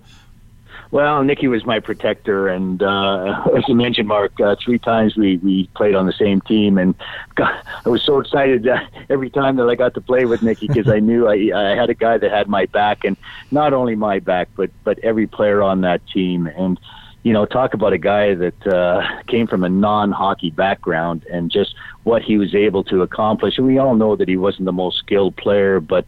D: Well, Nikki was my protector, and uh, as you mentioned, Mark, uh, three times we we played on the same team, and God, I was so excited uh, every time that I got to play with Nikki because I knew I, I had a guy that had my back, and not only my back, but but every player on that team, and you know, talk about a guy that uh, came from a non-hockey background and just what he was able to accomplish. And we all know that he wasn't the most skilled player, but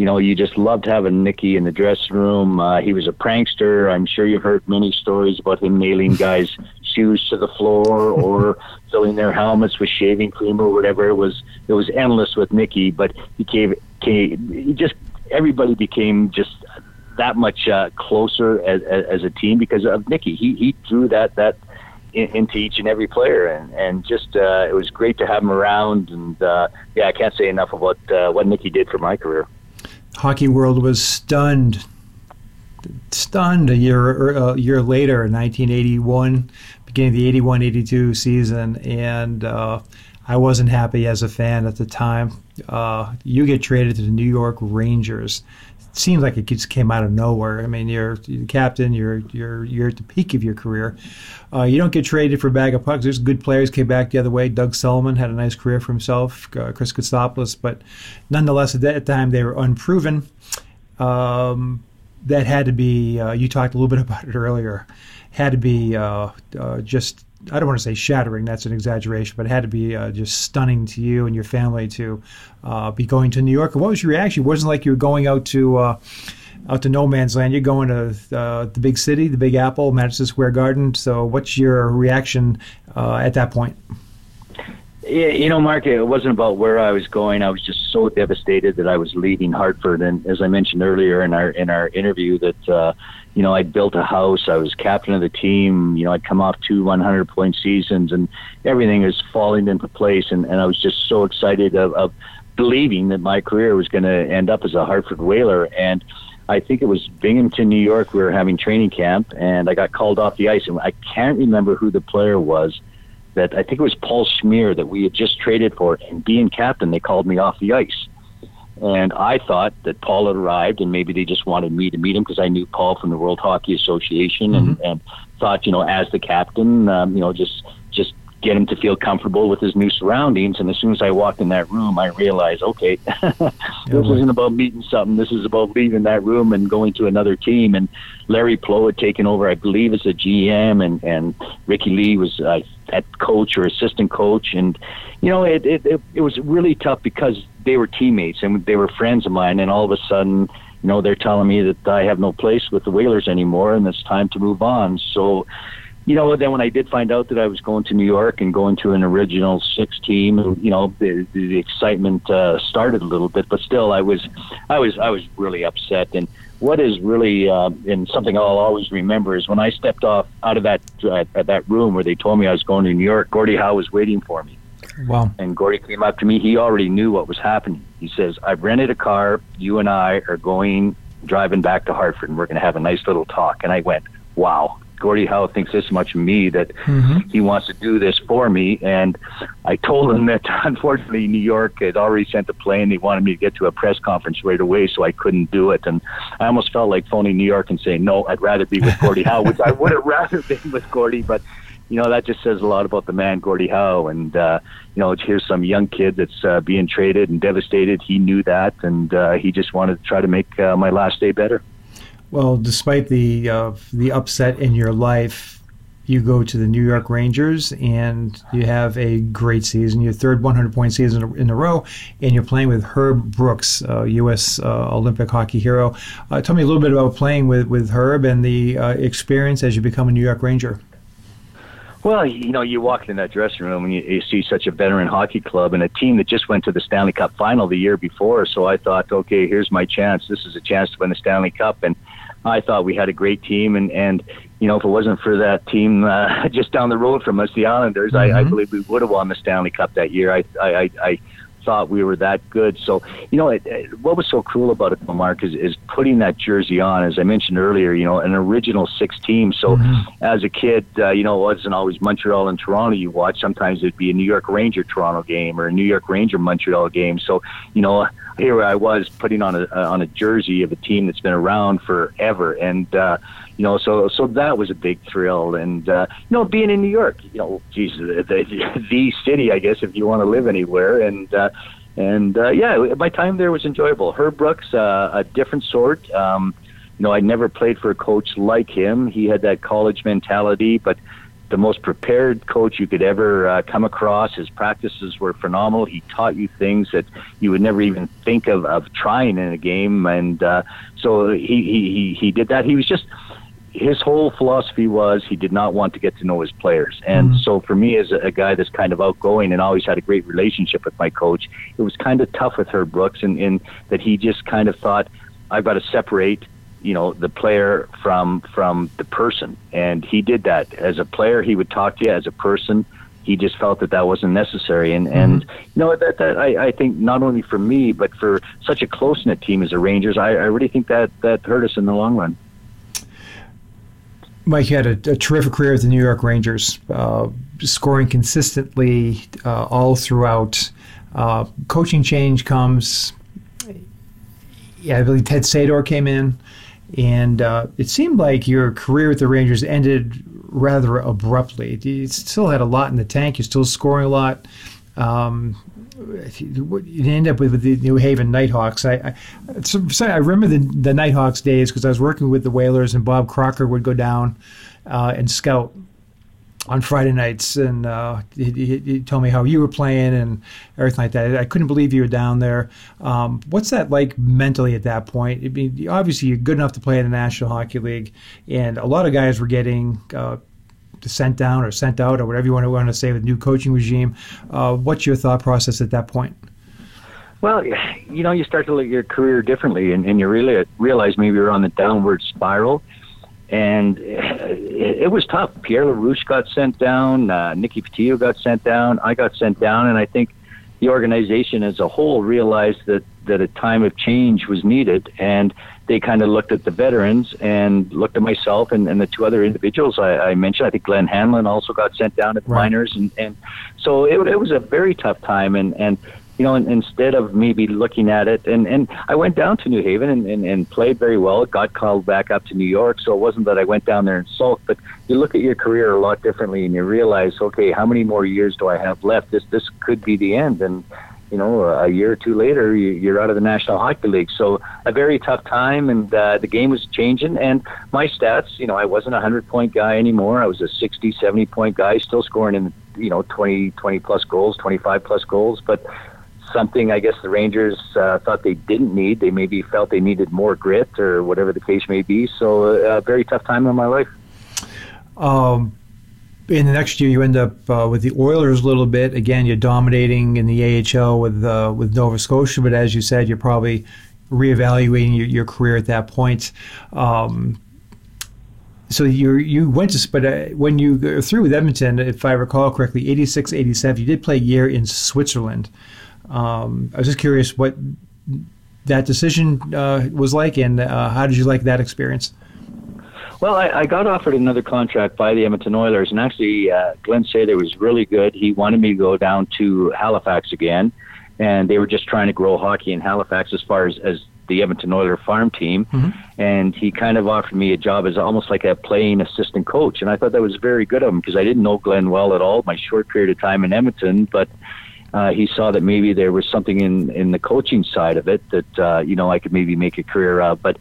D: you know, you just loved having Nicky in the dressing room. Uh, he was a prankster. I'm sure you've heard many stories about him nailing guys' shoes to the floor or filling their helmets with shaving cream or whatever. It was it was endless with Nicky, but he gave, he just everybody became just that much uh, closer as, as, as a team because of Nicky. He he drew that that into each and every player, and and just uh, it was great to have him around. And uh, yeah, I can't say enough about uh, what Nicky did for my career
B: hockey world was stunned, stunned a year a year later, in 1981, beginning of the 81-82 season, and uh, I wasn't happy as a fan at the time. Uh, you get traded to the New York Rangers. Seems like it just came out of nowhere. I mean, you're, the captain. You're you're you're at the peak of your career. Uh, you don't get traded for a bag of pucks. There's good players came back the other way. Doug Sulliman had a nice career for himself. Uh, Chris Kotsopoulos, but nonetheless, at that time they were unproven. Um, that had to be. Uh, you talked a little bit about it earlier. Had to be uh, uh, just I don't want to say shattering, that's an exaggeration, but it had to be uh, just stunning to you and your family to uh, be going to New York. What was your reaction? It wasn't like you were going out to uh, out to no man's land. You're going to uh, the big city, the Big Apple, Madison Square Garden. So, what's your reaction uh, at that point?
D: You know, Mark, it wasn't about where I was going. I was just so devastated that I was leaving Hartford. And as I mentioned earlier in our in our interview, that uh, you know, I'd built a house. I was captain of the team. You know, I'd come off two 100 point seasons, and everything was falling into place. And, and I was just so excited of, of believing that my career was going to end up as a Hartford Whaler. And I think it was Binghamton, New York. We were having training camp, and I got called off the ice. And I can't remember who the player was. That I think it was Paul Shmyr that we had just traded for, and being captain, they called me off the ice. And I thought that Paul had arrived, and maybe they just wanted me to meet him because I knew Paul from the World Hockey Association, and, mm-hmm. and thought, you know, as the captain, um, you know, just just get him to feel comfortable with his new surroundings. And as soon as I walked in that room, I realized, okay, this isn't about meeting something. This is about leaving that room and going to another team. And Larry Pleau had taken over, I believe, as a GM, and and Ricky Ley was uh, at coach or assistant coach, and you know, it, it it it was really tough because they were teammates and they were friends of mine, and all of a sudden, you know, they're telling me that I have no place with the Whalers anymore, and it's time to move on. So, you know, then when I did find out that I was going to New York and going to an original six team, you know, the, the excitement uh, started a little bit, but still, I was, I was, I was really upset. And what is really, uh, and something I'll always remember is when I stepped off out of that uh, that room where they told me I was going to New York. Gordie Howe was waiting for me
B: Wow.
D: And Gordie came up to me. He already knew what was happening. He says, I've rented a car. You and I are going driving back to Hartford and we're going to have a nice little talk. And I went, wow. Gordie Howe thinks this much of me that mm-hmm. he wants to do this for me. And I told him that unfortunately New York had already sent a plane. They wanted me to get to a press conference right away, so I couldn't do it. And I almost felt like phoning New York and saying, no, I'd rather be with Gordie Howe, which I would have rather been with Gordie. But you know that just says a lot about the man Gordie Howe. And uh, you know, here's some young kid that's uh, being traded and devastated. He knew that, and uh, he just wanted to try to make uh, my last day better.
B: Well, despite the uh, the upset in your life, you go to the New York Rangers and you have a great season, your third 100 point season in a row, and you're playing with Herb Brooks, uh, U.S. Uh, Olympic hockey hero. Uh, tell me a little bit about playing with, with Herb and the uh, experience as you become a New York Ranger.
D: Well, you know, you walk in that dressing room and you, you see such a veteran hockey club and a team that just went to the Stanley Cup final the year before. So I thought, okay, here's my chance. This is a chance to win the Stanley Cup. And I thought we had a great team. And, and you know, if it wasn't for that team uh, just down the road from us, the Islanders, mm-hmm. I, I mm-hmm. believe we would have won the Stanley Cup that year. I, I, I, I thought we were that good. So, you know, it, it, what was so cool about it, Mark, is, is putting that jersey on. As I mentioned earlier, you know, an original six team. So, mm-hmm. as a kid, uh, you know, it wasn't always Montreal and Toronto you watch. Sometimes it'd be a New York Ranger Toronto game or a New York Ranger Montreal game. So, you know, here I was putting on a on a jersey of a team that's been around forever, and uh, you know, so so that was a big thrill, and uh, you know, being in New York, you know, geez, the, the, the city, I guess, if you want to live anywhere, and uh, and uh, yeah, my time there was enjoyable. Herb Brooks, uh, a different sort. Um, you know, I never played for a coach like him. He had that college mentality, but the most prepared coach you could ever uh, come across. His practices were phenomenal. He taught you things that you would never even think of, of trying in a game, and uh, so he, he he did that. He was just his whole philosophy was he did not want to get to know his players. And mm-hmm. so for me, as a, a, guy that's kind of outgoing and always had a great relationship with my coach, it was kind of tough with Herb Brooks in, in that he just kind of thought, I've got to separate you know the player from from the person and he did that as a player he would talk to you as a person he just felt that that wasn't necessary and mm-hmm. and you know that that I, I think not only for me but for such a close knit team as the Rangers I, I really think that that hurt us in the long run
B: Mike, you had a, a, terrific career with the New York Rangers, uh, scoring consistently uh, all throughout. Uh, coaching change comes. Yeah, I believe Ted Sator came in, and uh, it seemed like your career with the Rangers ended rather abruptly. You still had a lot in the tank. You're still scoring a lot. Um, you end up with, with the New Haven Nighthawks. I, I, I remember the, the Nighthawks days because I was working with the Whalers, and Bob Crocker would go down uh, and scout on Friday nights, and uh, he, he, he, told me how you were playing and everything like that. I couldn't believe you were down there. Um, what's that like mentally at that point? I mean, obviously you're good enough to play in the National Hockey League, and a lot of guys were getting uh, sent down or sent out or whatever you want to, want to say with new coaching regime. Uh, what's your thought process at that point?
D: Well, you know, you start to look at your career differently, and, and you really realize maybe you're on the downward spiral. And it, it was tough. Pierre Larouche got sent down. Uh, Nicky Fotiu got sent down. I got sent down, and I think the organization as a whole realized that that a time of change was needed, and they kind of looked at the veterans and looked at myself and, and the two other individuals I, I mentioned. I think Glenn Hanlon also got sent down at the right. minors, and and so it, it was a very tough time, and and you know, instead of maybe looking at it, and, and I went down to New Haven and, and, and played very well. Got called back up to New York, so it wasn't that I went down there and sulked, but you look at your career a lot differently, and you realize, okay, how many more years do I have left? This this could be the end, and you know, a year or two later, you're out of the National Hockey League. So a very tough time, and uh, the game was changing. And my stats, you know, I wasn't a hundred point guy anymore. I was a 60, 70 point guy, still scoring in, you know, 20, 20 plus goals, 25 plus goals. But something I guess the Rangers uh, thought they didn't need. They maybe felt they needed more grit or whatever the case may be. So uh, a very tough time in my life.
B: Um, in the next year, you end up uh, with the Oilers a little bit. Again, you're dominating in the AHL with uh, with Nova Scotia, but as you said, you're probably reevaluating your, your career at that point. Um, so you you went to but uh, when you go through with Edmonton, if I recall correctly, 86, 87, you did play a year in Switzerland. Um, I was just curious what that decision uh, was like, and uh, how did you like that experience?
D: Well, I, I got offered another contract by the Edmonton Oilers, and actually, uh, Glenn Sather was really good. He wanted me to go down to Halifax again, and they were just trying to grow hockey in Halifax as far as, as the Edmonton Oilers farm team. Mm-hmm. And he kind of offered me a job as almost like a playing assistant coach, and I thought that was very good of him because I didn't know Glenn well at all. My short period of time in Edmonton, but uh, he saw that maybe there was something in in the coaching side of it that uh, you know I could maybe make a career of. But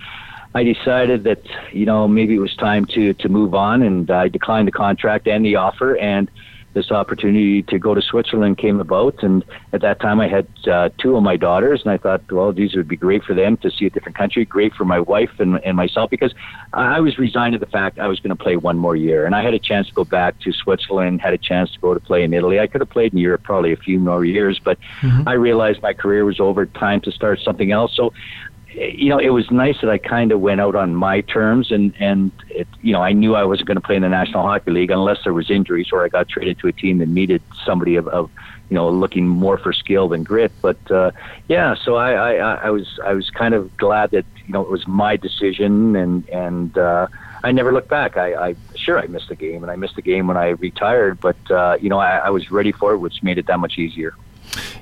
D: I decided that you know maybe it was time to to move on, and I declined the contract and the offer, and this opportunity to go to Switzerland came about. And at that time, I had uh, two of my daughters, and I thought, well, these would be great for them to see a different country, great for my wife and, and myself, because I was resigned to the fact I was going to play one more year. And I had a chance to go back to Switzerland, had a chance to go to play in Italy. I could have played in Europe probably a few more years, but mm-hmm. I realized my career was over, time to start something else. So you know, it was nice that I kind of went out on my terms, and and it, you know, I knew I wasn't going to play in the National Hockey League unless there was injuries or I got traded to a team that needed somebody of, of you know, looking more for skill than grit. But uh, yeah, so I, I I was I was kind of glad that you know it was my decision, and and uh, I never looked back. I, I sure I missed the game, and I missed the game when I retired, but uh, you know, I, I was ready for it, which made it that much easier.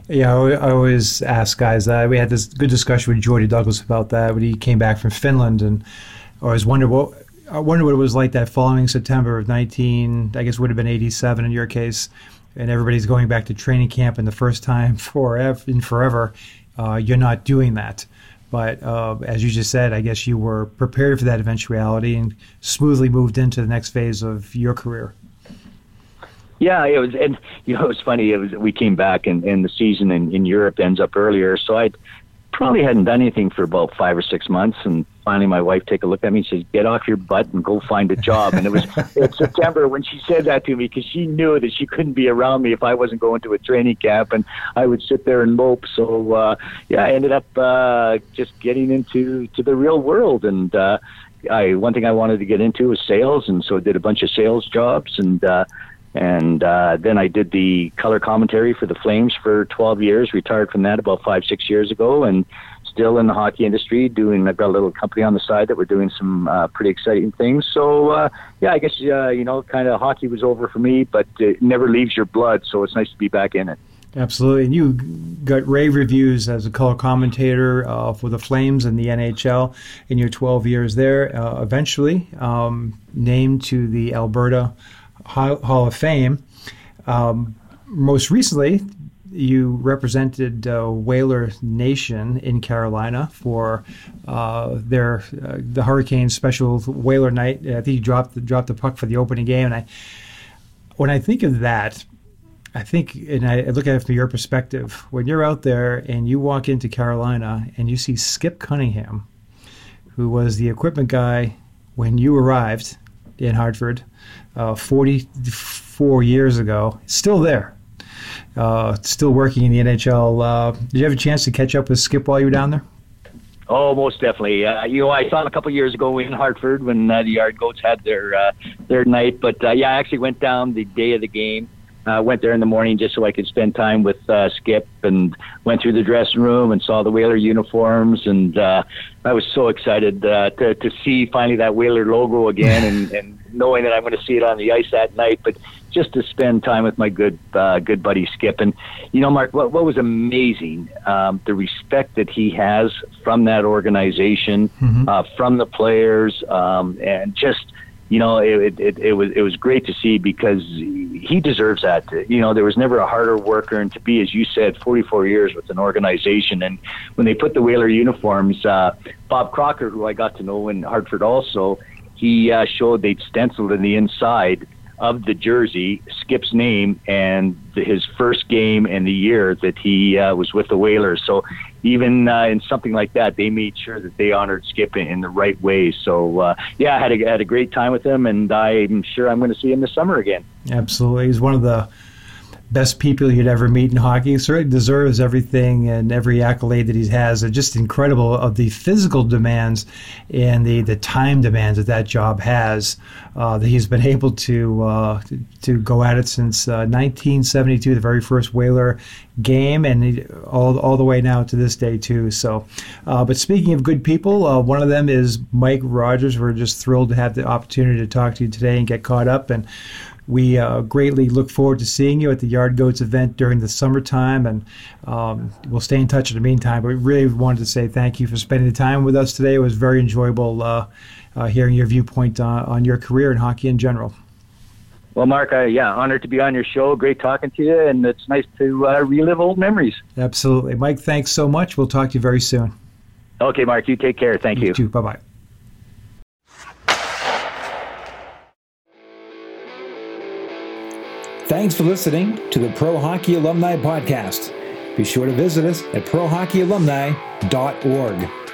B: Yeah, I always ask guys that. We had this good discussion with Jordy Douglas about that when he came back from Finland, and I always wondered what I wonder what it was like that following September of 19. I guess would have been 87 in your case, and everybody's going back to training camp, and the first time forever in forever, uh, you're not doing that. But uh, as you just said, I guess you were prepared for that eventuality and smoothly moved into the next phase of your career.
D: Yeah, it was, and you know, it was funny. It was we came back, and, and the season in, in Europe ends up earlier, so I probably hadn't done anything for about five or six months, and finally my wife take a look at me and says, "Get off your butt and go find a job." And it was in September when she said that to me because she knew that she couldn't be around me if I wasn't going to a training camp, and I would sit there and mope. So uh, yeah, I ended up uh, just getting into to the real world, and uh, I one thing I wanted to get into was sales, and so I did a bunch of sales jobs and. Uh, and uh, then I did the color commentary for the Flames for 12 years. Retired from that about five, six years ago, and still in the hockey industry, doing. I've got a little company on the side that we're doing some uh, pretty exciting things. So uh, yeah, I guess uh, you know, kind of hockey was over for me, but it never leaves your blood. So it's nice to be back in it.
B: Absolutely, and you got rave reviews as a color commentator uh, for the Flames and the NHL in your 12 years there. Uh, eventually, um, named to the Alberta Hall of Fame. Um, most recently, you represented uh, Whaler Nation in Carolina for uh, their uh, the Hurricane Special Whaler Night. I think you dropped the, dropped the puck for the opening game, and I when I think of that, I think, and I look at it from your perspective, when you're out there and you walk into Carolina and you see Skip Cunningham, who was the equipment guy when you arrived in Hartford uh, 44 years ago, still there uh, still working in the NHL. Uh, did you have a chance to catch up with Skip while you were down there?
D: Oh, most definitely. Uh, you know, I saw him a couple years ago in Hartford when uh, the Yard Goats had their uh, their night. But uh, yeah, I actually went down the day of the game. Uh, went there in the morning just so I could spend time with uh, Skip and went through the dressing room and saw the Whaler uniforms and uh, I was so excited uh, to to see finally that Whaler logo again and, and knowing that I'm going to see it on the ice that night. But just to spend time with my good uh, good buddy Skip. And you know, Mark, what, what was amazing um, the respect that he has from that organization, mm-hmm. uh, from the players, um, and just you know, it, it, it was it was great to see because he deserves that. You know, there was never a harder worker, and to be, as you said, 44 years with an organization. And when they put the Whaler uniforms, uh, Bob Crocker, who I got to know in Hartford, also he uh, showed they'd stenciled in the inside of the jersey, Skip's name, and his first game and the year that he uh, was with the Whalers. So even uh, in something like that, they made sure that they honored Skip in, in the right way. So uh, yeah, I had a, had a great time with him, and I'm sure I'm going to see him this summer again.
B: Absolutely, he's one of the best people you'd ever meet in hockey. He certainly deserves everything and every accolade that he has. It's just incredible of the physical demands and the, the time demands that that job has. Uh, that he's been able to, uh, to, to go at it since uh, 1972, the very first Whaler game, and he, all all the way now to this day too. So, uh, but speaking of good people, uh, one of them is Mike Rogers. We're just thrilled to have the opportunity to talk to you today and get caught up and we uh, greatly look forward to seeing you at the Yard Goats event during the summertime, and um, we'll stay in touch in the meantime. But we really wanted to say thank you for spending the time with us today. It was very enjoyable uh, uh, hearing your viewpoint on, on your career in hockey in general.
D: Well, Mark, uh, yeah, honored to be on your show. Great talking to you, and it's nice to uh, relive old memories.
B: Absolutely. Mike, thanks so much. We'll talk to you very soon.
D: Okay, Mark, you take care. Thank you.
B: you. Bye bye. Thanks for listening to the Pro Hockey Alumni Podcast. Be sure to visit us at prohockeyalumni.org.